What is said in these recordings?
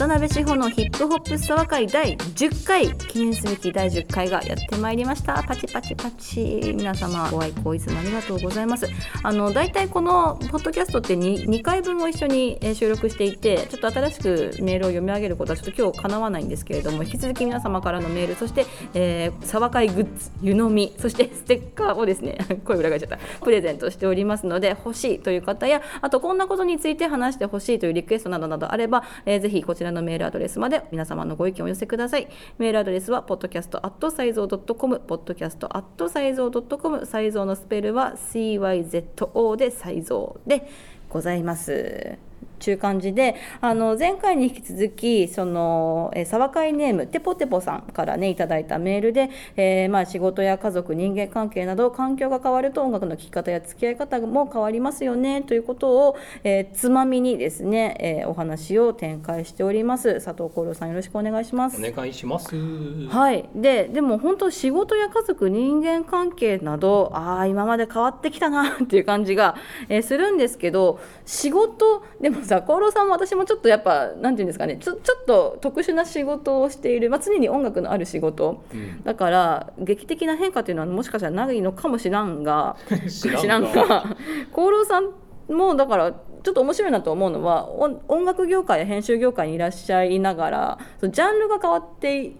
渡辺志保のヒップホップスワ会第10回記念すべき第10回がやってまいりました。パチパチパチ。皆様ご愛顧いつもありがとうございます。あの大体このポッドキャストって 2, 2回分を一緒に収録していてちょっと新しくメールを読み上げることはちょっと今日叶わないんですけれども引き続き皆様からのメールそして、えー、サワ会グッズ湯飲みそしてステッカーをですね 声裏返っちゃった。プレゼントしておりますので欲しいという方やあとこんなことについて話してほしいというリクエストなどなどあれば、えーぜひこちらのメールアドレスまで皆様のご意見をお寄せください。メールアドレスは podcast.sizoo.com podcast.sizoo.com サ蔵のスペルは CYZO でサ蔵でございます。中感じであの前回に引き続きその、えー、沢会ネームてぽてぽさんからねいただいたメールで、えーまあ、仕事や家族人間関係など環境が変わると音楽の聴き方や付き合い方も変わりますよねということを、えーつまみにですね、えーお話を展開しております佐藤幸郎さんよろしくお願いします。お願いします。はい、ででも本当仕事や家族人間関係などああ今まで変わってきたなっていう感じが、えーするんですけど仕事でもさ厚労さんも私もちょっとやっぱなんていうんですかねちょちょっと特殊な仕事をしている、まあ、常に音楽のある仕事うんだから劇的な変化というのはもしかしたらないのかもしらんが知らんがが厚労さんもだからちょっと面白いなと思うのは音音楽業界や編集業界にいらっしゃいながらジャンルが変わって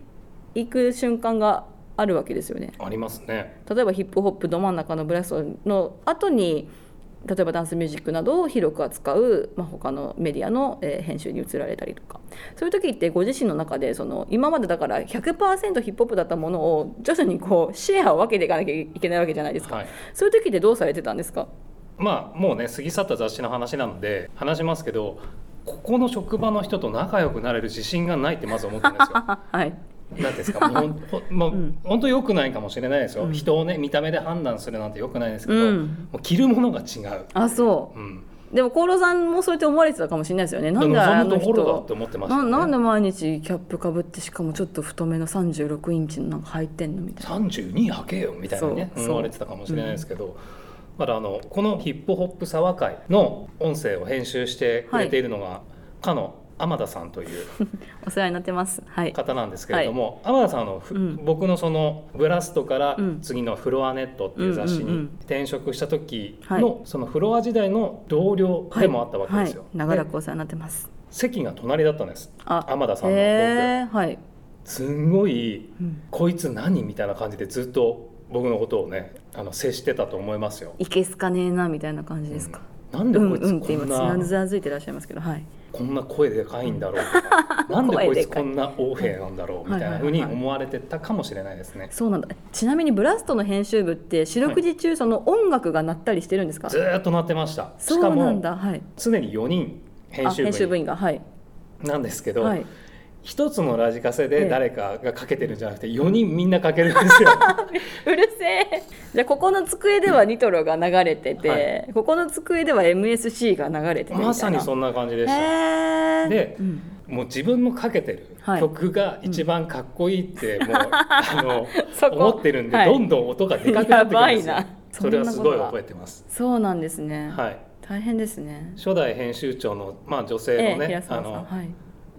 いく瞬間があるわけですよね。ありますね。例えばヒップホップど真ん中のブラストの後に例えばダンスミュージックなどを広く扱う、まあ、他のメディアの、えー編集に移られたりとかそういう時ってご自身の中でその今までだから100%ヒップホップだったものを徐々にこうシェアを分けていかなきゃいけないわけじゃないですか、はい。そういう時ってどうされてたんですか？まあもうね過ぎ去った雑誌の話なので話しますけど、ここの職場の人と仲良くなれる自信がないってまず思ってるんですよ。はいなんですか、もうほんほまあうん。本当良くないかもしれないですよ。うん。人をね見た目で判断するなんて良くないですけど、うん。もう着るものが違う。あそう。ん。うでも厚労さんもそうやって思われてたかもしれないですよね。なんであののところだっ人て思ってましたね。なんで毎日キャップかぶってしかもちょっと太めの36インチのなんか履いてんのみたいな。32履けよみたいなね思われてたかもしれないですけど、だからあのこのヒップホップサワ会の音声を編集してくれているのが、かの天田さんという お世話になってます。はい。方なんですけれども、天田さんあの、ふうん。僕のそのブラストからうん。次のフロアネットっていう雑誌にうんうんうん。転職した時はい。のそのフロア時代の同僚でもあったわけですよ。はい、長らでくお世話になってます。席が隣だったんです。あ天田さんの僕、へー。はい、すんごいうん、こいつ何みたいな感じでずっと僕のことをねあの接してたと思いますよ。いけすかねえなみたいな感じですか、なんでうん、こいつこうんって今つんな、なずらずいてらっしゃいますけどはい。こんな声でかいんだろうとか なんでこいつこんな横兵なんだろうみたいなふうに思われてたかもしれないですね。そうなんだ。ちなみにブラストの編集部って四六時中その音楽が鳴ったりしてるんですか、ずーっとなってました。しそうなんだ。はい。常に4人編集部集部員員が。はい。なんですけど、はい一つのラジカセええ。で誰かがかけてるんじゃなくて4人みんなかけるんですよ。うるせえ。じゃあここの机ではニトロが流れてて、はここの机では MSC が流れててみたいな。まさにそんな感じでした。でうん。もう自分のかけてるはい。曲が一番かっこいいってもう、あの 思ってるんで、はい。どんどん音がでかくなってくるんですよ。それはすごい覚えてます。そうなんですね、はい。大変ですね。初代編集長のまあ女性のええね、平沢さん。あのはい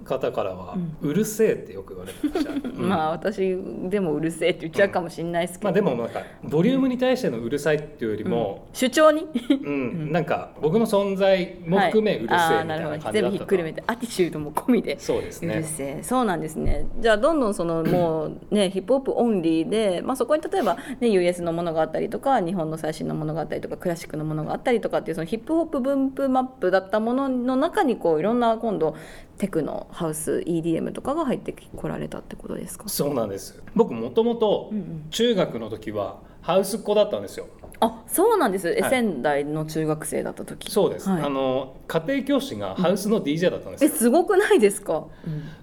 方からは、ううるせえってよく言われてました。うん。まあ私でもうるせえって言っちゃうかもしれないですけど、まあでもなんかボリュームに対してのうるさいっていうよりも、主張に？うん、なんか僕の存在も含めうるせえみたいな感じだったとど。全部ひっくるめて。アティチュードも込みでそうですね。うるせえ。そうなんですね。じゃあどんどんそのもうね ヒップホップオンリーで、まあ、そこに例えば、ね、US のものがあったりとか日本の最新のものがあったりとかクラシックのものがあったりとかっていうそのヒップホップ分布マップだったものの中にこういろんな今度テクノハウス EDM とかが入ってこられたってことですか、そうなんです。僕もともとうんうん、中学の時はハウスっ子だったんですよ。あそうなんです、えはい。仙台の中学生だった時。そうです。はい。あの家庭教師がハウスの DJ だったんですえよ。すごくないですか、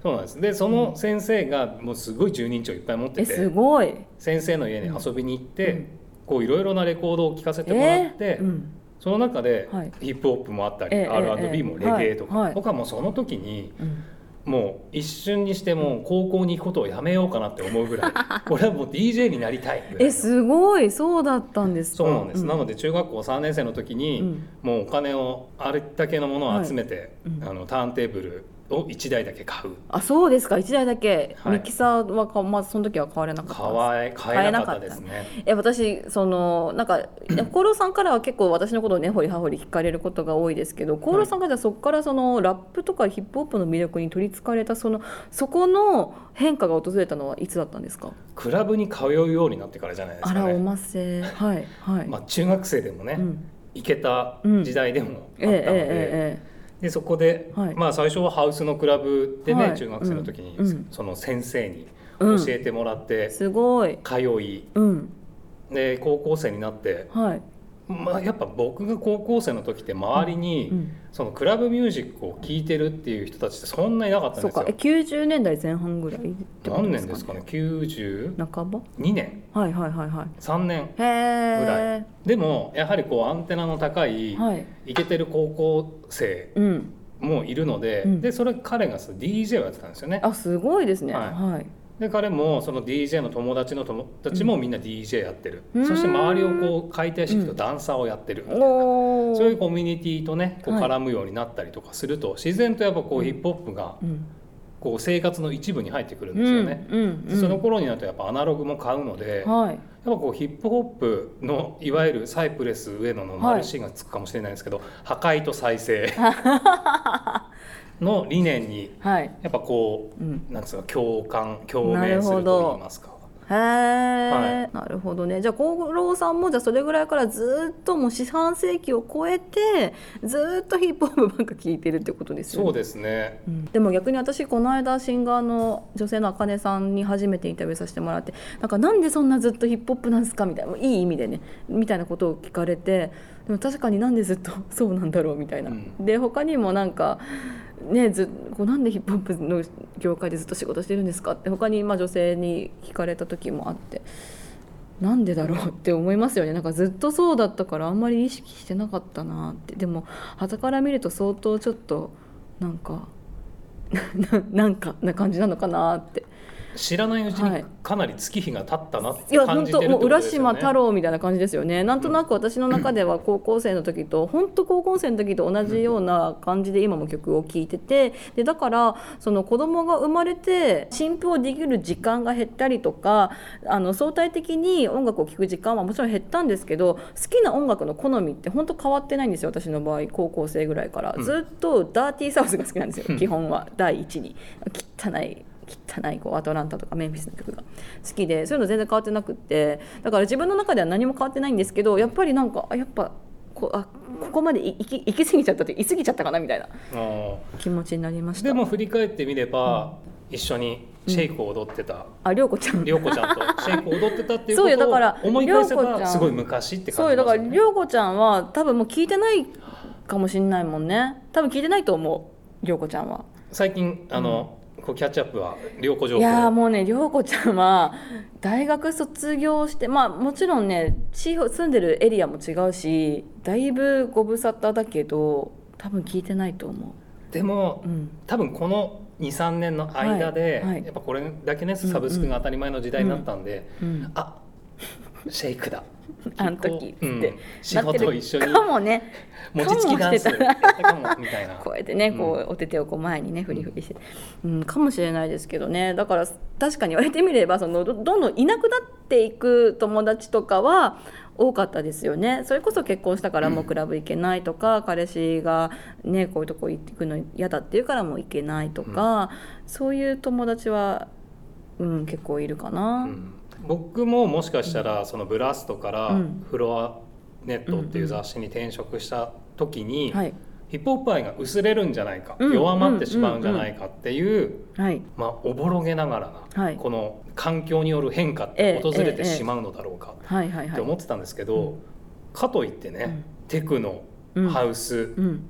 そうなんです。でその先生がもうすごい10人以上いっぱい持ってえすて、ごい。先生の家に遊びに行って、うん。こういろいろなレコードを聴かせてもらって。えーうんその中ではい。ヒップホップもあったり、ええ R&B ええもレゲエとか、僕はもうその時にうん。もう一瞬にしてもう高校に行くことをやめようかなって思うぐらい 俺はもう DJ になりたいえすごい。そうだったんです。かそうなんです、なのでで中学校3年生の時に、うん。もうお金をあれだけのものを集めて、はい。うん。あのターンテーブルを1台だけ買う。あそうですか。1台だけ、はい。ミキサーはか、まあ、その時は買われなかった買え買えなかったですね。え私そのなんか厚労さんからは結構私のことをねほりはほり聞かれることが多いですけど厚労さんがじゃあそこからそのラップとかヒップホップの魅力に取りつかれたそのそこの変化が訪れたのはいつだったんですか？クラブに通うようになってからじゃないですあおからね、ませ。はいはい、まあ、中学生でもね、うん。行けた時代でもあったえので,、えええでそこで、はい。まあ、最初はハウスのクラブでね、はい。中学生の時に、うん。うん。その先生にうん。教えてもらってすごい。通い、うん。で高校生になって、はい、まあ、やっぱ僕が高校生の時って周りに、うん、そのクラブミュージックを聴いてるっていう人たちってそんなにいなかったんそうか。えですよ。90年代前半ぐらいってこと何年ですかね？92半ば？年。はいはいはいはい。3年へぐらえい。でもやはりこうアンテナの高いはい。イケてる高校生うん。もいるので,、うん。でそれ彼が DJ をやってたんですよね。あすごいですね。はい。はいで彼もその DJ の友達の友達もみんな DJ やってる、うん。そして周りをこう解体していくとダンサーをやってるみたいな、おおそういうコミュニティとねこうはい。絡むようになったりとかすると、自然とやっぱこうヒップホップがうん。こう生活の一部に入ってくるんうんですよね。うん。でその頃になるとやっぱアナログも買うので、やっはいぱこうヒップホップのいわゆるサイプレス上野のマルシーがつくかもしれないですけど、破壊と再生 の理念にはい。やっぱこううん。なんですか共感共鳴すると言いますか。へえ、なるほどね。じゃあ幸郎さんもじゃあそれぐらいからずっともう四半世紀を超えてずっとヒップホップばっか聴いてるってことですよね。そうですね。うん。でも逆に私この間シンガーの女性のあかねさんに初めてインタビューさせてもらってなんかなんでそんなずっとヒップホップなんですかみたいないい意味でねみたいなことを聞かれてでも確かになんでずっとそうなんだろうみたいな。うん。で他にもなんかねずこうなんでヒップホップの業界でずっと仕事してるんですか？って他にまあ女性に聞かれた時もあって。なんでだろう？って思いますよね。なんかずっとそうだったからあんまり意識してなかったなって。でも傍から見ると相当ちょっとなんか ななんかな感じなのかなって知らないうちはい。にかなり月日が経ったなっいてや本感じてるって当もう浦ことですよね。島太郎みたいな感じですよね。なんとなく私の中では高校生の時と本当高校生の時と同じような感じで今も曲を聴いててでだからその子供が生まれて新婦をできる時間が減ったりとかあの相対的に音楽を聴く時間はもちろん減ったんですけど好きな音楽の好みって本当変わってないんですよ私の場合高校生ぐらいから、うん。ずっとダーティーサウスが好きなんですよ、うん。基本は。第一に。汚い汚いこうアトランタとかメンフィスの曲が。好きでそういうの全然変わってなくって。だから自分の中では何も変わってないんですけどやっぱりなんかあやっぱこあここまでい行き行き過ぎちゃったって言い過ぎちゃったかなみたいなあ気持ちになりました。ーでも振り返ってみれば、一緒にシェイクを踊ってた、あ涼子ちゃん。涼子ちゃんと。シェイクを踊ってたっていうそうことをよだから思い返せばすごい昔ってそうよだから。涼子ちゃんは多分もう聞いてないかもしれないもんね。多分聞いてないと思う涼子ちゃんは。最近あの、こうキャッチアップは涼子情報。いやーもうね涼子ちゃんは大学卒業してまあもちろんね地方住んでるエリアも違うしだいぶご無沙汰だけど多分聞いてないと思でもう、うん、多分この23年の間で、はい。はい。やっぱこれだけねサブスクが当たり前の時代になったんで、うん、あシェイクだ あん時って、うん仕事を一緒にかもね。餅つきダンスやったかもみたいな。こうやってねこうお手手をこう前にねフリフリして、うん、かもしれないですけどね。だから確かに言われてみればそのどどんどんいなくなっていく友達とかは多かったですよね。それこそ結婚したからもうクラブ行けないとか、彼氏がねこういうとこ行くの嫌だって言うからもう行けないとか、そういう友達は、うん、結構いるかな。うん僕ももしかしたらそのブラストからうん。フロアネットっていう雑誌に転職した時に、はい。ヒップホップ愛が薄れるんじゃないか、うん。弱まってしまうんじゃないかっていう、はい。まあ、おぼろげながらな、はい。この環境による変化っええて訪れてしまうのだろうかって思ってたんですけど、かといってね、うん。テクノ、うん。ハウス、うん。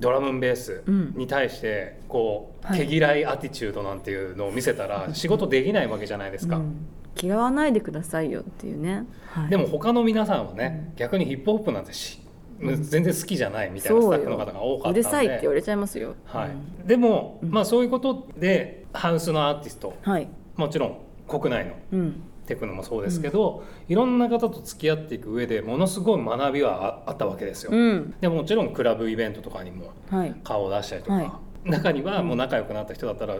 ドラムンベースうん。に対してこう、はい。毛嫌いアティチュードなんていうのを見せたら仕事できないわけじゃないですか。うん嫌わないでくださいよっていうね、はいでも他の皆さんはね、逆にヒップホップなんてし全然好きじゃないみたいなスタッフの方が多かったんでうるさいって言われちゃいますよ。はいうんでも、うんまあ、そういうことでハウスのアーティストはい。もちろん国内のうん。テクノもそうですけど、いろんな方と付き合っていく上でものすごい学びはああったわけですよ。うん。でももちろんクラブイベントとかにもはい。顔を出したりとか、はい中にはもう仲良くなった人だったら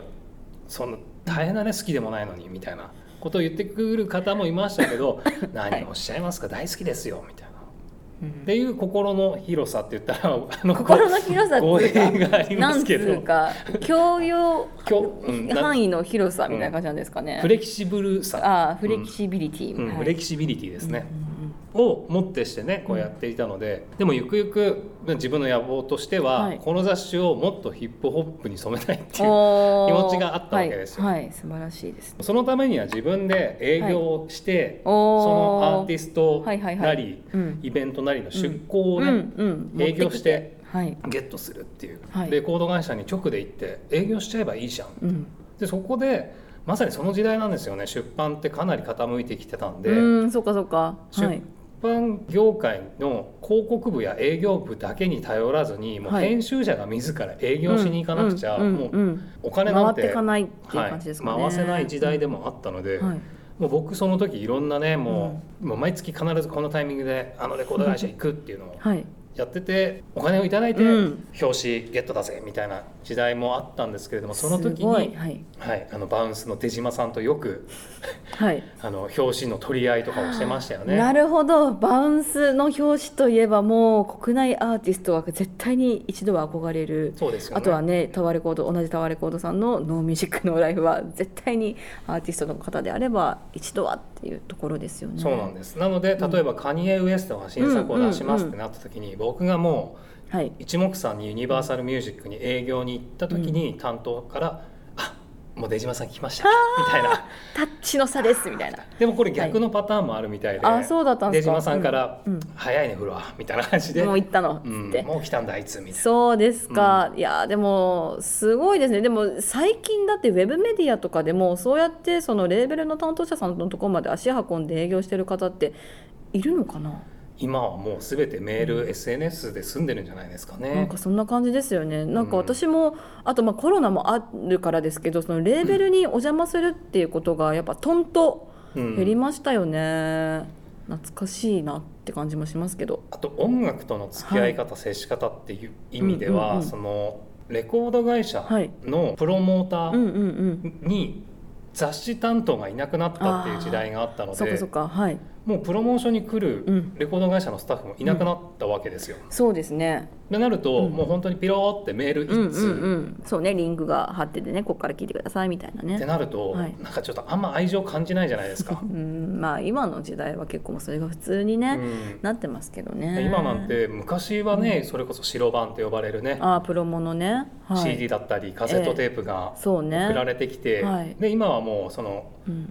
そんな大変だね好きでもないのにみたいなことを言ってくる方もいましたけど「何をおっしゃいますか大好きですよ」みたいな。っていう心の広さって言ったらあの心の広さって語いうか弊がありますけど。なんつうか教養範囲の広さみたいな感じなんですかね、フレキシブルさ、ああフレキシビリティ、うんはいフレキシビリティですね、うんをもってしてねこうやっていたので、でもゆくゆく自分の野望としては、はい。この雑誌をもっとヒップホップに染めたいっていう気持ちがあったわけですよ。はい、はい、素晴らしいですそのためには自分で営業をして、おー。そのアーティストはいはいはい。なり、うん。イベントなりの出向をね、うん。うん、営業してはい、ゲットするっていう、はい。レコード会社に直で行って営業しちゃえばいいじゃん。うん、でそこでまさにその時代なんですよね。出版ってかなり傾いてきてたんで、うん、そうかそうか、はい。出、版業界の広告部や営業部だけに頼らずにもうはい。編集者が自ら営業しに行かなくちゃ、うんもうお金なんて回っていかないっていう感じですかね、はい、回せない時代でもあったので、はい、もう僕その時いろんなねもう,、もう毎月必ずこのタイミングであのレコード会社行くっていうのをはい、やっててお金をいただいてうん。表紙ゲットだぜみたいな時代もあったんですけれどもその時に、はい、はい、あのバウンスの手島さんとよくはい、あの表紙の取り合いとかをしてましたよね。なるほど。バウンスの表紙といえばもう国内アーティストは絶対に一度は憧れる。そうですよね。あとはねタワーレコード同じタワーレコードさんのノーミュージックのライフは絶対にアーティストの方であれば一度はっていうところですよね。そうなんです。なので例えばカニエ・ウエストが新作を出しますってなった時に僕がもうはい、一目散にユニバーサルミュージックに営業に行った時に担当から「あもう出島さん来ました」みたいな。タッチの差ですみたいな。でもこれ逆のパターンもあるみたいで、あそうだったんですか。出島さんからうん。うん「早いねフロア」みたいな感じで「もう行ったのっうん。つって。もう来たんだあいつ」みたいな。そうですか、いやでもすごいですね。でも最近だってウェブメディアとかでもそうやってそのレーベルの担当者さんのところまで足運んで営業してる方っているのかな、今はもう全てメール、SNS で済んでるんじゃないですかね。なんかそんな感じですよね。なんか私も、あとまあコロナもあるからですけどそのレーベルにお邪魔するっていうことがやっぱトンとうん。減りましたよね、懐かしいなって感じもしますけど。あと音楽との付き合い方、接し方っていう意味では、うんうんうん。そのレコード会社はい。のプロモータうんうんーうん。に雑誌担当がいなくなったっていう時代があったのでそっかそっか。はいもうプロモーションに来うるん。レコード会社のスタッフもいなくなったわけですよ。そうですね。でなると、うん。もう本当にピローってメール一通、うんうんうん。そうねリンクが貼っててねここから聞いてくださいみたいなってねなると、はい。なんかちょっとあんま愛情感じないじゃないですか。うんまあ今の時代は結構もうそれが普通にね、うん。なってますけどね。今なんて昔はね、それこそ白版と呼ばれるね、ああプロモのね、はい、CD だったりカセットテープがそうね。送られてきて、はい。で今はもうそのうん、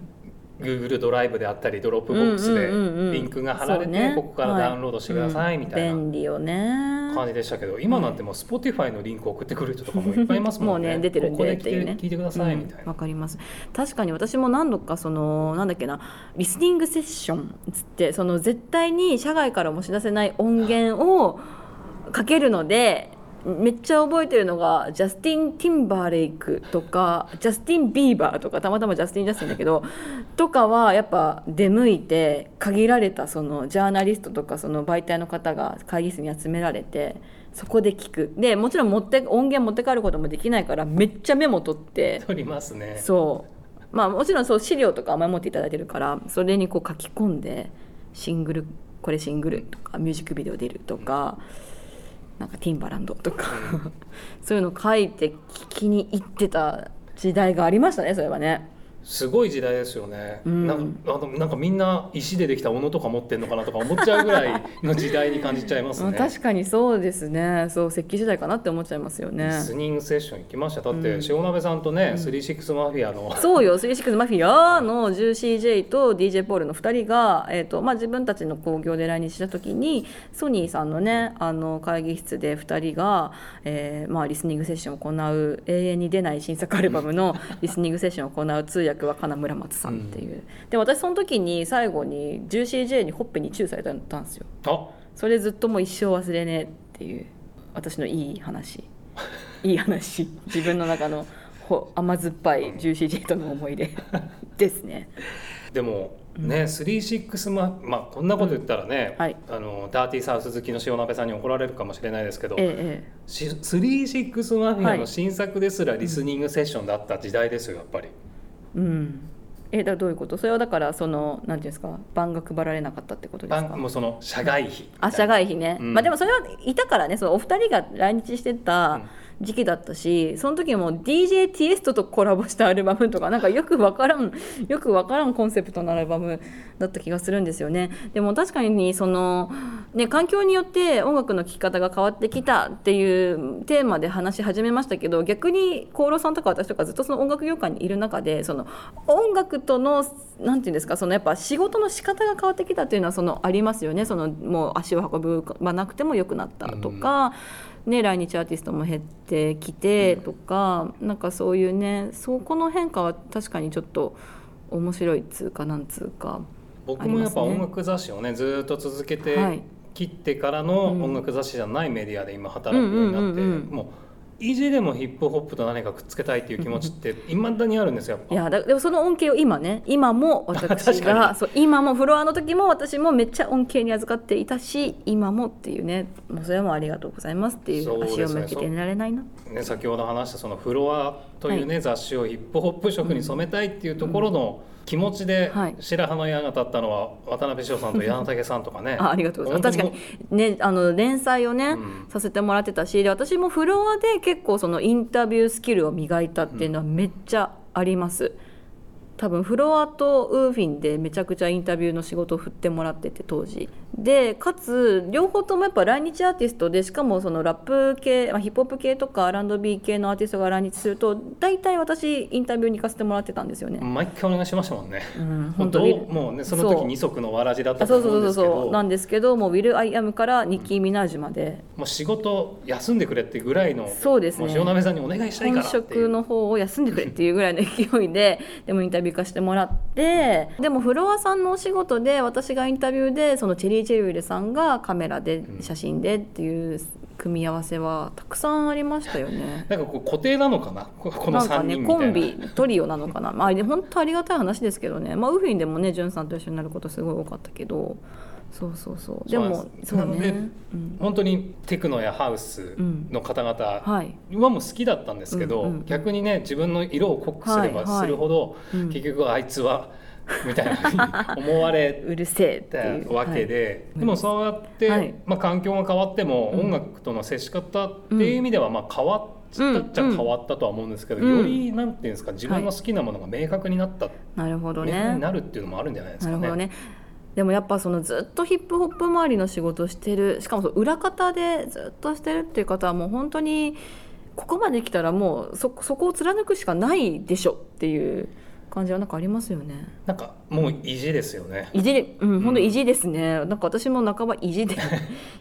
Google ドライブであったり Dropbox でうんうんうんうん。リンクが貼られて、ね。ここからダウンロードしてくださいみたいな。便利よね。感じでしたけど今なんてもう Spotify のリンク送ってくる人とかもいっぱいいますもんね。もうね出てるんでっていうね。て聞いてくださいみたいうん。な、わかります。確かに私も何度かそのなんだっけなリスニングセッションつってその絶対に社外から持ち出せない音源をかけるのでめっちゃ覚えてるのがジャスティン・ティンバーレイクとかジャスティン・ビーバーとかたまたまジャスティン・ジャスティンだけどとかはやっぱ出向いて限られたそのジャーナリストとかその媒体の方が会議室に集められてそこで聞くでもちろん持って音源持って帰ることもできないからめっちゃメモ取って取りますねそうまあもちろんそう資料とか前持っていただいてるからそれにこう書き込んでシングルこれシングルとかミュージックビデオ出るとか。なんかティンバランドとか。そういうの書いて聞きに行ってた時代がありましたねそういえばね。すごい時代ですよね、うん。なんかあのなんかみんな石でできた斧とか持ってんのかなとか思っちゃうぐらいの時代に感じちゃいますまあね 確かにそうですね。そう石器時代かなって思っちゃいますよね。リスニングセッション行きました。だって、うん。塩鍋さんとね、うん。スリーシックスマフィアの。そうよ、スリーシックスマフィアの 10CJ と DJ ポールの2人が、えーとまあ、自分たちの興行で来日した時にソニーさんのねあの会議室で2人が、えーまあ、リスニングセッションを行う永遠に出ない新作アルバムのリスニングセッションを行う通訳は金村松さんっていう、で私その時に最後に 10CJ にほっぺにチューされたんですよ。あ。それずっともう一生忘れねえっていう私のいい話。いい話。自分の中のほ甘酸っぱい 10CJ との思い出。ですね。でもね、36マまあこんなこと言ったらね、はい。あのダーティーサウス好きの塩鍋さんに怒られるかもしれないですけど、ええし36マフィアはい。の新作ですらリスニングセッションだった時代ですよやっぱり。ええうん。えだどういうこと？それはだからそのなんていうんですか？番が配られなかったってことですか？もうその社外費あ社外費ね、うん。まあでもそれはいたからね。そのお二人が来日してた時期だったし、その時も DJ ティエストとコラボしたアルバムとかなんかよくわからんよくわからんコンセプトのアルバムだった気がするんですよね。でも確かにそのね環境によって音楽の聴き方が変わってきたっていうテーマで話し始めましたけど逆に功労さんとか私とかずっとその音楽業界にいる中でその音楽とのなんていうんですかそのやっぱ仕事の仕方が変わってきたっていうのはそのありますよね。そのもう足を運ばなくても良くなったとか、ね、来日アーティストも減ってきてとか、なんかそういうねそこの変化は確かにちょっと面白いっつうかなんつうか。僕もやっぱ音楽雑誌をねずっと続けはい。て切ってからのうん。音楽雑誌じゃないメディアで今働くようになって、うんうんうんうん。もう意地でもヒップホップと何かくっつけたいっていう気持ちっていまだにあるんですよいやだでもその恩恵を今ね今も私が そう今もフロアの時も私もめっちゃ恩恵に預かっていたし今もっていうねもうそれもありがとうございますっていう足を向けて寝られないな、ね、先ほど話したそのフロアというね、雑誌をヒップホップ色に染めたいっていうところの気持ちではい。白羽の矢が立ったのは渡辺翔さんと 矢野武さんとかね。あありがとうございます。確かにねあの連載をね、うん。させてもらってたしで私もフロアで結構そのインタビュースキルを磨いたっていうのはめっちゃあります。多分フロアとウーフィンでめちゃくちゃインタビューの仕事を振ってもらってて当時。でかつ両方ともやっぱ来日アーティストでしかもそのラップ系、まあ、ヒップホップ系とか R&B 系のアーティストが来日すると大体私インタビューに行かせてもらってたんですよね。毎回お願いしましたもんね、うん、本当に。もうねその時二足のわらじだったそうそうそう思うんですけどそう。なんですけどもう「Will I Am」からニッキー・ミナージュまで。もう仕事休んでくれってぐらいのそうですね。もう塩鍋さんにお願いしたいか本らっていう。職の方を休んでくれっていうぐらいの勢いででもインタビュー化してもらってでもフロアさんのお仕事で私がインタビューでそのチェリー・チェリールさんがカメラでうん。写真でっていう組み合わせはたくさんありましたよね。なんかこう固定なのかな？ここの3なんかね人みたいな。コンビトリオなのかな？まあで本当ありがたい話ですけどね、まあ、ウーフィンでもねジュンさんと一緒になることすごい多かったけどそうそうそう。でもそうね、うん、本当にテクノやハウスの方々はい、はもう好きだったんですけど、うんうん逆にね自分の色を濃くすればはいはい。するほど、うん。結局あいつはみたいな思われ うるせえってわけで、はい。でもそうやって、はい。まあ、環境が変わっても、うん。音楽との接し方っていう意味ではまあ変わったっちゃうん。変わったとは思うんですけど、うん。よりなんていうんですか自分の好きなものが明確になった、なるほどね。になるっていうのもあるんじゃないですかね。なるほどねでもやっぱそのずっとヒップホップ周りの仕事してるしかもその裏方でずっとしてるっていう方はもう本当にここまで来たらもうそそこを貫くしかないでしょっていう感じはなんかありますよね。なんかもう意地ですよね。意地で、うん、本当意地ですね。なんか私も半ば意地で、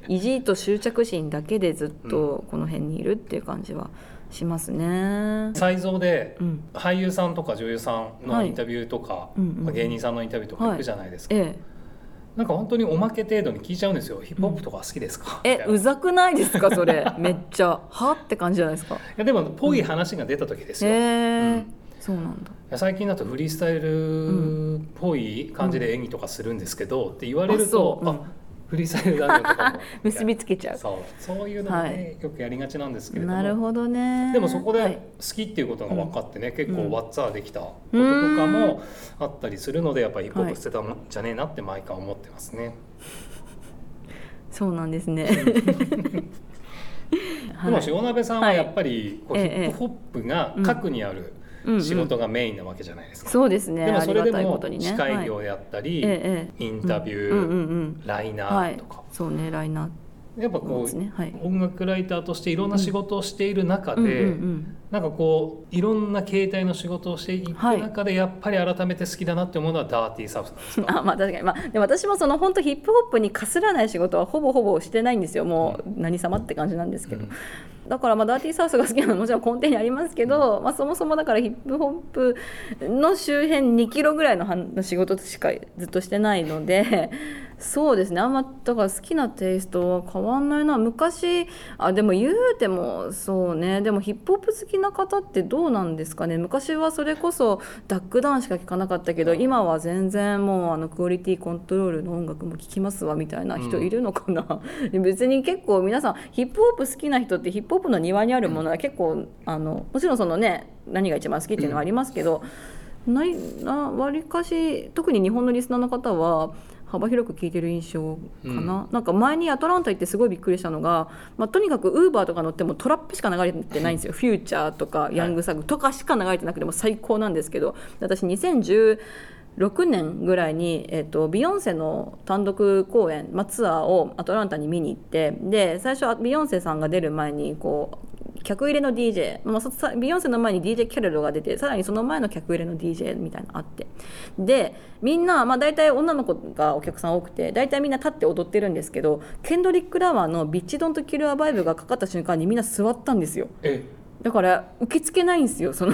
意地と執着心だけでずっとこの辺にいるっていう感じはしますね。才蔵で、俳優さん。とか女優さん。のインタビューとか、まあ芸人さん。のインタビューとか行くじゃないですか、えなんか本当におまけ程度に聞いちゃうんですよ。ヒップホップとか好きですか、え、え、みたいな。うざくないですか？それ。めっちゃはって感じじゃないですか？いやでもぽい話が出た時ですへよ、え、うん。そうなんだ。最近だとフリースタイルっぽい感じで演技とかするんですけど、って言われるとあフリースタイルだねとかも。結びつけちゃう。そう。そういうのもね、はい。よくやりがちなんですけれども。なるほどね。でもそこではい。好きっていうことが分かってね、結うん。構ワッツァーできたこととかもあったりするのでやっぱりヒップホップ捨てたもんじゃねえなって毎回思ってますね。そうなんですね。でも塩鍋さんはやっぱりこうヒはい。ええ。ップホップが核にあるうんうん仕事がメインなわけじゃないですか。そうですね。でもそれでもとにね。司会はい。業であったり、ええインタビュー、ライナはいーとか、。そうね、ライナーやっぱこう、ね。はい。音楽ライターとしていろんな仕事をしている中で、うんうんうん。なんかこういろんな形態の仕事をしていくはい。中でやっぱり改めて好きだなって思うのはダーティーサウスなんですか あまあ確かに、まあ、でも私もその本当ヒップホップにかすらない仕事はほぼほぼしてないんですよ。もう何様って感じなんですけど、うん。だからまあダーティーサウスが好きなのはもちろん根底にありますけど、まあ、そもそもだからヒップホップの周辺2キロぐらいのは仕事しかずっとしてないのでそうですね。あんまだから好きなテイストは変わんないな。昔あでも言うてもそうね。でもヒップホップ好きな方ってどうなんですかね。昔はそれこそダックダウンしか聞かなかったけど今は全然もうあのクオリティコントロールの音楽も聴きますわみたいな人いるのかな、うん、別に結構皆さんヒップホップ好きな人ってヒップホップの庭にあるものは結構あのもちろんそのね何が一番好きっていうのはありますけど、ないなわりかし特に日本のリスナーの方は幅広く聞いてる印象かな、うん、なんか前にアトランタ行ってすごいびっくりしたのが、まあ、とにかくウーバーとか乗ってもトラップしか流れてないんですよ、フューチャーとかヤングサグとかしか流れてなくても最高なんですけど。私2010 6年ぐらいに、えーと、ビヨンセの単独公演、まあ、ツアーをアトランタに見に行って。で最初ビヨンセさんが出る前にこう客入れの DJ、まあ、ビヨンセの前に DJ キャロルが出てさらにその前の客入れの DJ みたいなのあって。でみんな、まあ、大体女の子がお客さん多くて大体みんな立って踊ってるんですけどケンドリック・ラワーの「ビッチ・ドント・キル・ア・バイブ」がかかった瞬間にみんな座ったんですよ。えだから受け付けないんですよ。その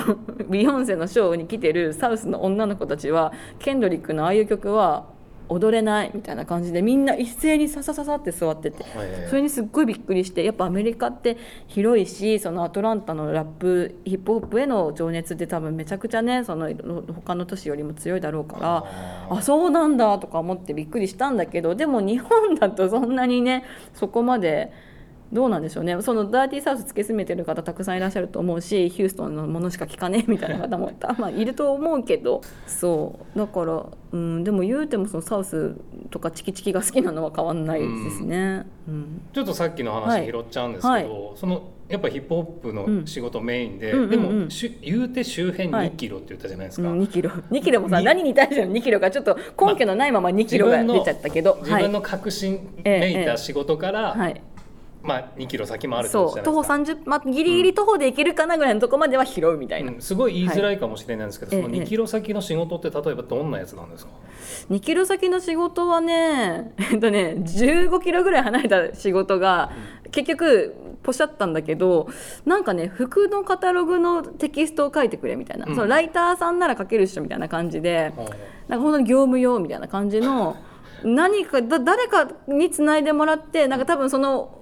ビヨンセのショーに来てるサウスの女の子たちはケンドリックのああいう曲は踊れないみたいな感じでみんな一斉にささささって座っててそれにすっごいびっくりしてやっぱアメリカって広いしそのアトランタのラップヒップホップへの情熱って多分めちゃくちゃねその他の都市よりも強いだろうからあそうなんだとか思ってびっくりしたんだけどでも日本だとそんなにねそこまで。どうなんでしょうね。そのダーティーサウス突き詰めてる方たくさんいらっしゃると思うしヒューストンのものしか聞かねえみたいな方もまあいると思うけど。そう。だから、うん、でも言うてもそのサウスとかチキチキが好きなのは変わんないですね、うん、うん、ちょっとさっきの話拾っちゃうんですけど、はい。はい、そのやっぱヒップホップの仕事メインで、うん、でも、うんうん。うん、言うて周辺2キロって言ったじゃないですか、はい、2キロ。2キロもさ何に対しての2キロかちょっと根拠のないまま2キロが出ちゃったけど、自分の確信めいた仕事から、はいまあ、2キロ先もあるそう。徒歩30、まあ、ギリギリ徒歩で行けるかなぐらいのとこまでは拾うみたいな、うん、すごい言いづらいかもしれないんですけど、はい、その2キロ先の仕事って例えばどんなやつなんですか、ええ、2キロ先の仕事はね えっとね15キロぐらい離れた仕事が、結局ポシャったんだけどなんかね服のカタログのテキストを書いてくれみたいな、うん、そのライターさんなら書ける人みたいな感じで、うん、なんか本当に業務用みたいな感じの何かだ誰かにつないでもらってなんか多分その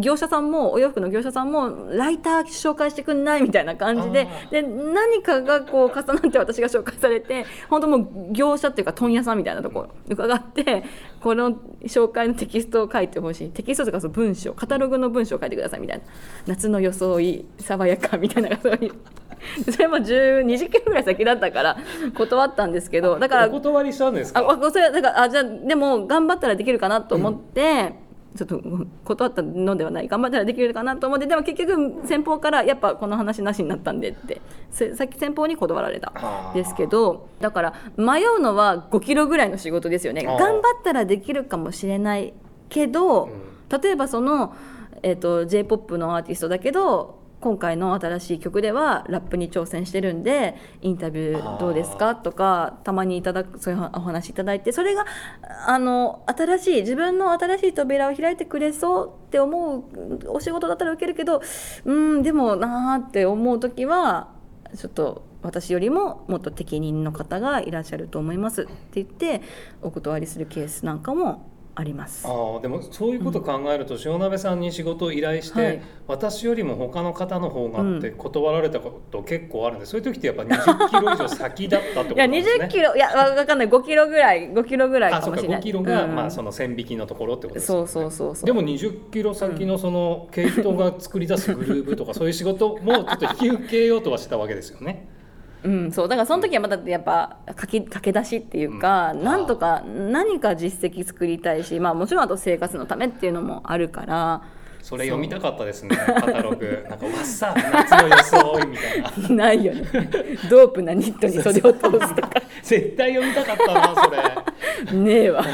業者さんもお洋服の業者さんもライター紹介してくんないみたいな感じでで何かがこう重なって私が紹介されて本当もう業者っていうか問屋さんみたいなところ伺ってこの紹介のテキストを書いてほしいテキストとかその文章カタログの文章を書いてくださいみたいな夏の装い爽やかみたいなそういう。それも20キロぐらい先だったから断ったんですけどだからお断りしたんですか？あそれだからあじゃあでも頑張ったらできるかなと思って。うんちょっと断ったのではない頑張ったらできるかなと思ってでも結局先方からやっぱこの話なしになったんでって。さっき先方に断られたですけどだから迷うのは5キロぐらいの仕事ですよね。頑張ったらできるかもしれないけど、例えばその、えーと、j p o p のアーティストだけど今回の新しい曲ではラップに挑戦してるんでインタビューどうですか？とかたまにいただくそういうお話いただいてそれがあの新しい自分の新しい扉を開いてくれそうって思うお仕事だったら受けるけどうんでもなーって思う時はちょっと私よりももっと適任の方がいらっしゃると思いますって言ってお断りするケースなんかもあります。あでもそういうこと考えると、塩鍋さんに仕事を依頼して、はい、私よりも他の方の方がって断られたこと結構あるんで、そういう時ってやっぱ20キロ以上先だったってことですね。いや20キロいや分かんない。5キロぐらい5キロぐらいか。もしれない。あそうか5キロが、うん、まあ、その線引きのところってことですね。そうそうそうでも20キロ先のその毛糸が作り出すグルーブとかそういう仕事もちょっと引き受けようとはしたわけですよねうん、そうだからその時はまたやっぱ書き駆け出しっていうか、うん、なんとか何か実績作りたいし、まあ、もちろんあと生活のためっていうのもあるから。それ読みたかったですねカタログ。なんかわっさ夏の装いみたいな。ないよね。ドープなニットに袖を通すとか。絶対読みたかったなそれ。ねえわ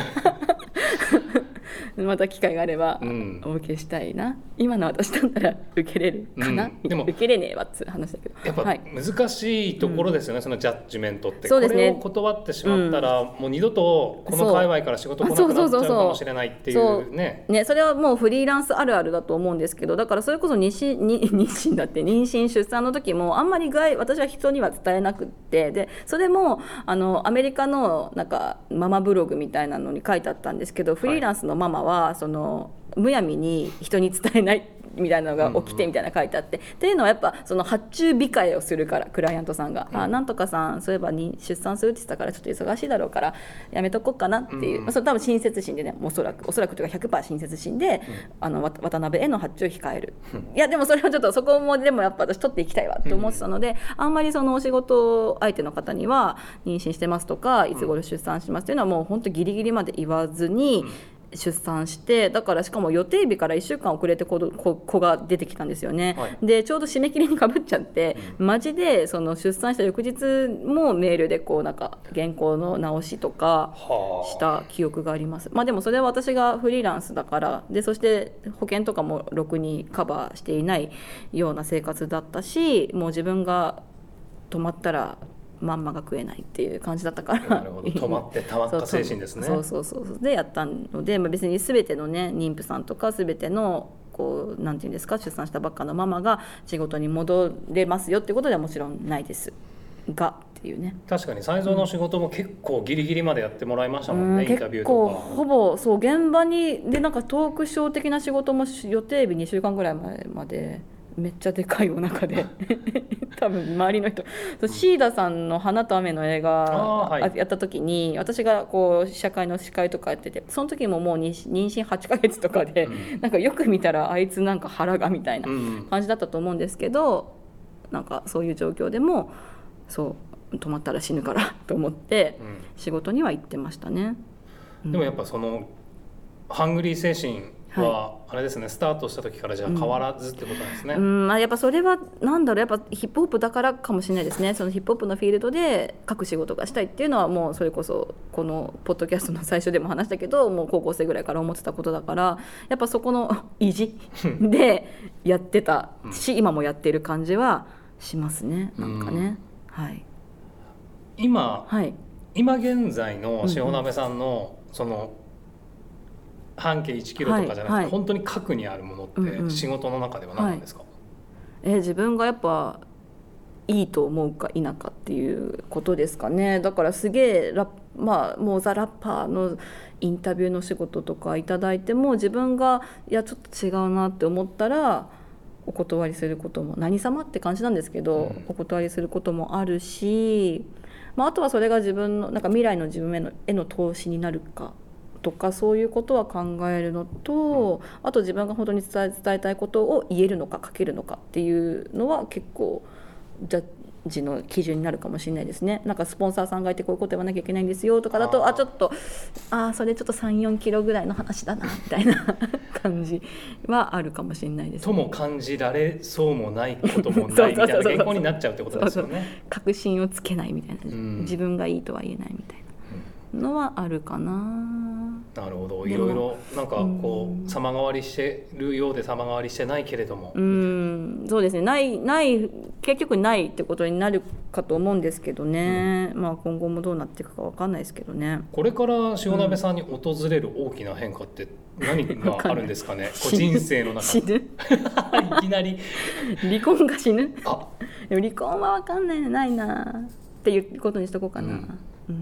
また機会があればうん。お受けしたいな、今の私だったら 受けれるかな、うん。でも受けれねえわっつう話だけど。やっぱはい、難しいところですよね、そのジャッジメントって。そうですね。これを断ってしまったら、もう二度とこの界隈から仕事来なくなっちゃうかもしれないっていうね。ね、それはもうフリーランスあるあるだと思うんですけどだからそれこそ妊娠に妊娠だって妊娠出産の時もあんまり外私は人には伝えなくって。でそれもあのアメリカのなんかママブログみたいなのに書いてあったんですけどフリーランスのママはそのむやみに人に伝えないみたいなのが起きてみたいなの書いてあって、っていうのはやっぱその発注控えをするからクライアントさんが「あなんとかさんそういえばに出産するって言ってたからちょっと忙しいだろうからやめとこうかな」っていう、うんまあ、それ多分親切心でねおそらくおそらくというか100%親切心で、あのわ渡辺への発注を控える、いやでもそれはちょっとそこもでもやっぱ私取っていきたいわって思ってたので、あんまりそのお仕事相手の方には妊娠してますとかいつ頃出産しますっていうのはもう本当ギリギリまで言わずに。出産してだからしかも予定日から1週間遅れて子ど子子が出てきたんですよね、はい。でちょうど締め切りにかぶっちゃって、マジでその出産した翌日もメールでこうなんか原稿の直しとかはあ。した記憶があります。まあでもそれは私がフリーランスだからでそして保険とかもろくにカバーしていないような生活だったしもう自分が止まったらまんまが食えないっていう感じだったから。なるほど。止まってたまった精神ですね。そうそうそうそう。でやったので、まあ、別に全てのね妊婦さんとか全てのこうなんていうんですか出産したばっかのママが仕事に戻れますよってことではもちろんないです。がっていうね。確かに才蔵の仕事も結構ギリギリまでやってもらいましたもんね、うん。インタビュー結構とかほぼそう現場にでなんかトークショー的な仕事もし予定日2週間ぐらい前までめっちゃでかいお腹で。多分周りの人。そうシーダさんの「花と雨」の映画やった時に私がこう試写会の司会とかやっててその時ももう妊妊娠8ヶ月とかで、うん。なんかよく見たらあいつなんか腹がみたいなうん感じだったと思うんですけどなんかそういう状況でもそう止まったら死ぬから と思ってうん。仕事には行ってましたね。でもやっぱそのハングリー精神はあれですね、スタートした時からじゃあ変わらずってことなんですね、うんまあ、やっぱそれはなんだろうやっぱヒップホップだからかもしれないですね。そのヒップホップのフィールドで書く仕事がしたいっていうのはもうそれこそこのポッドキャストの最初でも話したけど もう高校生ぐらいから思ってたことだからやっぱそこの意地 でやってたし今もやってる感じはしますねなんかね、はい、今はい、今現在の塩鍋さんのその半径1キロとかじゃなくて、はいはい。本当に核にあるものうんうん。って仕事の中では何なんですか、え自分がやっぱいいと思うか否かっていうことですかね。だからすげえまあもうザ・ラッパーのインタビューの仕事とかいただいても自分がいやちょっと違うなって思ったらお断りすることも何様って感じなんですけど、うん。お断りすることもあるし、まあ、あとはそれが自分のなんか未来の自分へのへの投資になるかとかそういうことは考えるのと、あと自分が本当に伝え伝えたいことを言えるのか書けるのかっていうのは結構ジャッジの基準になるかもしれないですね。なんかスポンサーさんがいてこういうこと言わなきゃいけないんですよとかだとあちょっとあーそれちょっと34キロぐらいの話だなみたいな感じはあるかもしれないです、とも感じられそうもないこともないみたいな原稿になっちゃうってことですよね。確信をつけないみたいな、うん。自分がいいとは言えないみたいなのはあるかな。なるほど。いろいろなんかこうん。う様変わりしてるようで様変わりしてないけれども、うん。そうですね。ないない結局ないってことになるかと思うんですけどね、まあ今後もどうなっていくかわかんないですけどね。これから塩鍋さんに訪れる大きな変化って何があるんですかね。こう人生の中。死でぬ。いきなり。離婚が死ぬ？あ。でも離婚はわかんない。ないなっていうことにしとこうかな、うんうん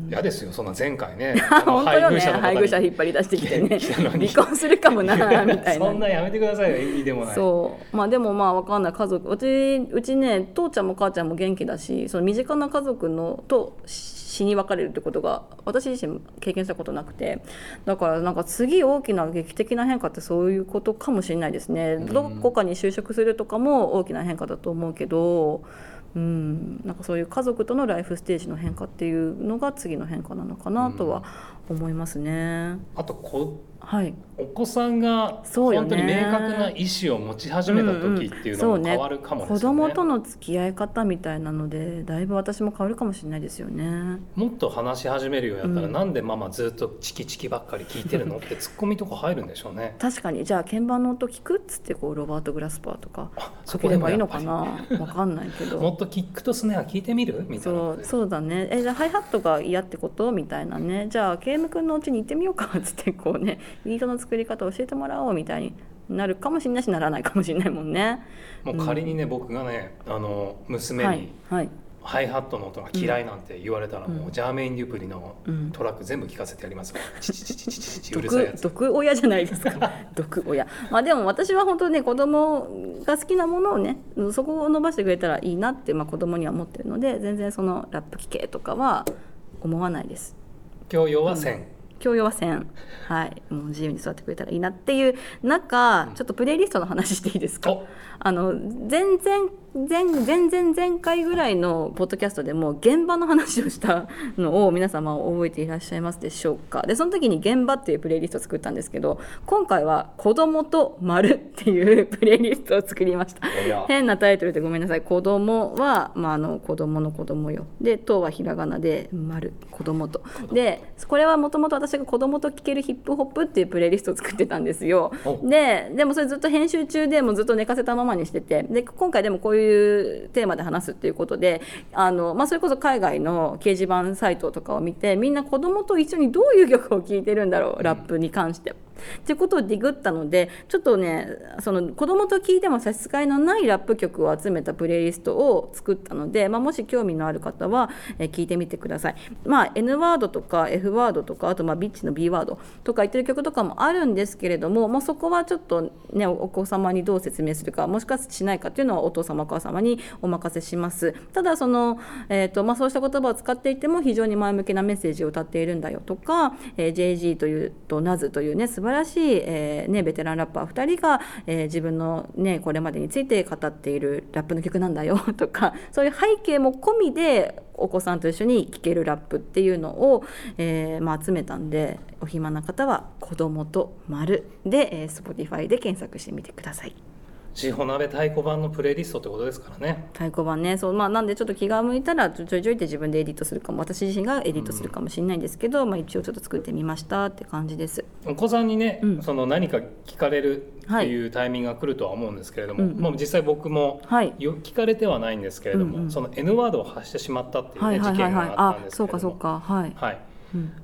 嫌ですよそんな前回ね。本当よね。配偶者引っ張り出してきてね。離婚するかもなみたいな。そんなやめてくださいよ意味でもない。そう。まあでもまあわかんない。家族。うちうちね父ちゃんも母ちゃんも元気だしその身近な家族のと死に別れるってことが私自身経験したことなくて。だからなんか次大きな劇的な変化ってそういうことかもしれないですね、ん。どこかに就職するとかも大きな変化だと思うけどうん、なんかそういう家族とのライフステージの変化っていうのが次の変化なのかなとは思いますね。あとこはい、お子さんが本当に明確な意思を持ち始めた時っていうのも変わるかもで子すよね,、供との付き合い方みたいなのでだいぶ私も変わるかもしれないですよね。もっと話し始めるようやったら、うん。なんでママずっとチキチキばっかり聞いてるのってツッコミとか入るんでしょうね。確かに。じゃあ鍵盤の音聞くっつってこうロバート・グラスパーとかあかければいいのかな？わかんないけど。もっとキックとスネア聞いてみる？みたいなそうそうだね。えじゃあハイハットが嫌ってこと？みたいなね。じゃあケイム君のうちに行ってみようかっつってこうねビートの作り方教えてもらおうみたいになるかもしれないしならないかもしれないもんね。もう仮にね、僕がねあの娘に、はいはい。ハイハットの音が嫌いなんて言われたら、もううん。ジャーメイン・デュプリのうん。トラック全部聞かせてやります。よ。チチチチチチチうるさいやつ。毒毒親じゃないですか。毒親。まあでも私は本当ね子供が好きなものをねそこを伸ばしてくれたらいいなって、まあ、子供には思ってるので全然そのラップ聞けとかは思わないです教養は1000、教養は1000はい。もう自由に座ってくれたらいいなっていう中ちょっとプレイリストの話していいですか？お。あの全然前前々前回ぐらいのポッドキャストでも現場の話をしたのを皆様覚えていらっしゃいますでしょうか？でその時に「現場」っていうプレイリストを作ったんですけど今回は「子供と丸っていうプレイリストを作りました。変なタイトルでごめんなさい。子供は、まあ、あの子供の子供よ。で「と」はひらがなで「丸子供と。供。でこれはもともと私が子供と聴けるヒップホップっていうプレイリストを作ってたんですよおででもそれずっと編集中でもうずっと寝かせたままにしててで今回でもこういうテーマで話すっていうことであの、まあ、それこそ海外の掲示板サイトとかを見てみんな子供と一緒にどういう曲を聴いてるんだろうラップに関して。っていうことをディグったのでちょっとねその子供と聴いても差し支えのないラップ曲を集めたプレイリストを作ったので、まあ、もし興味のある方は、えー聞いてみてください。まあ、N ワードとか F ワードとかあとまあビッチの B ワードとか言ってる曲とかもあるんですけれども、まあ、そこはちょっとねおお子様にどう説明するかもしかしないかっていうのはお父様お母様にお任せします。ただその、えーとまあ、そうした言葉を使っていても非常に前向きなメッセージを歌っているんだよとか、えー JG というと Naz というね素晴らしい、えーね、ベテランラッパー2人が、えー自分の、ね、これまでについて語っているラップの曲なんだよ とかそういう背景も込みでお子さんと一緒に聴けるラップっていうのを、えーまあ、集めたんでお暇な方は「子供と丸で、えー Spotify で検索してみてください。地方鍋太鼓判のプレイリストってことですからね。太鼓判ね。そう、まあ、なんでちょっと気が向いたらちょいちょいって自分でエディットするかも。私自身がエディットするかもしれないんですけど、まあ、一応ちょっと作ってみましたって感じです。お子さんにね、うん。その何か聞かれるっていうタイミングが来るとは思うんですけれども、うんうんもう実際僕もはい。よ聞かれてはないんですけれども、うんうん。その N ワードを発してしまったっていう、ねはいはいはいはい。事件があっあたんですけそうれども。かそうか。はい、はい。うん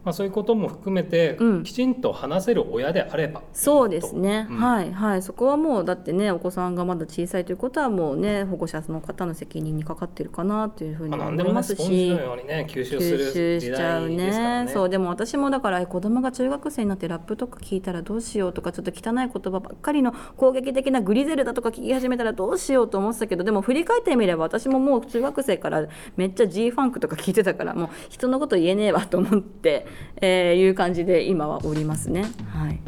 まあ、そういうことも含めて、うん。きちんと話せる親であればそうですね、うん。はいはい。そこはもうだってねお子さんがまだ小さいということはもうね保護者の方の責任にかかってるかなというふうにまあ、思いますし。のようにね吸収する吸収時しちゃう代ですからね。ね。そうでも私もだから子供が中学生になってラップとか聞いたらどうしようとかちょっと汚い言葉ばっかりの攻撃的なグリゼルだとか聞き始めたらどうしようと思ってたけどでも振り返ってみれば私ももう中学生からめっちゃ G ファンクとか聞いてたからもう人のこと言えねえわと思って、えーいう感じで今はおりますね。はい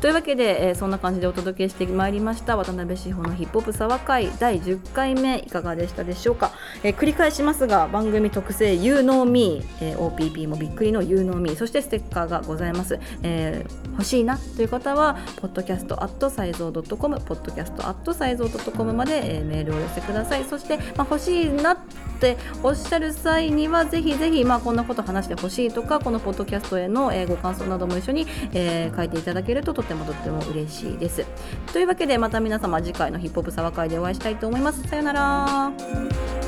というわけで、えーそんな感じでお届けしてまいりました。渡辺志保のヒップホップ沢会第10回目いかがでしたでしょうか、えー繰り返しますが番組特製 You Know Me、えー OPP もびっくりの You Know Me そしてステッカーがございます、えー欲しいなという方はポッドキャストアットサイゾー .com ポッドキャストアットサイゾー .com まで、えーメールを寄せください。そして、まあ、欲しいなっておっしゃる際にはぜひぜひ、まあ、こんなこと話してほしいとかこのポッドキャストへの、えーご感想なども一緒に、えー書いていただけるととってもとっても嬉しいです。というわけでまた皆様次回のヒップホップサワ会でお会いしたいと思います。さよなら。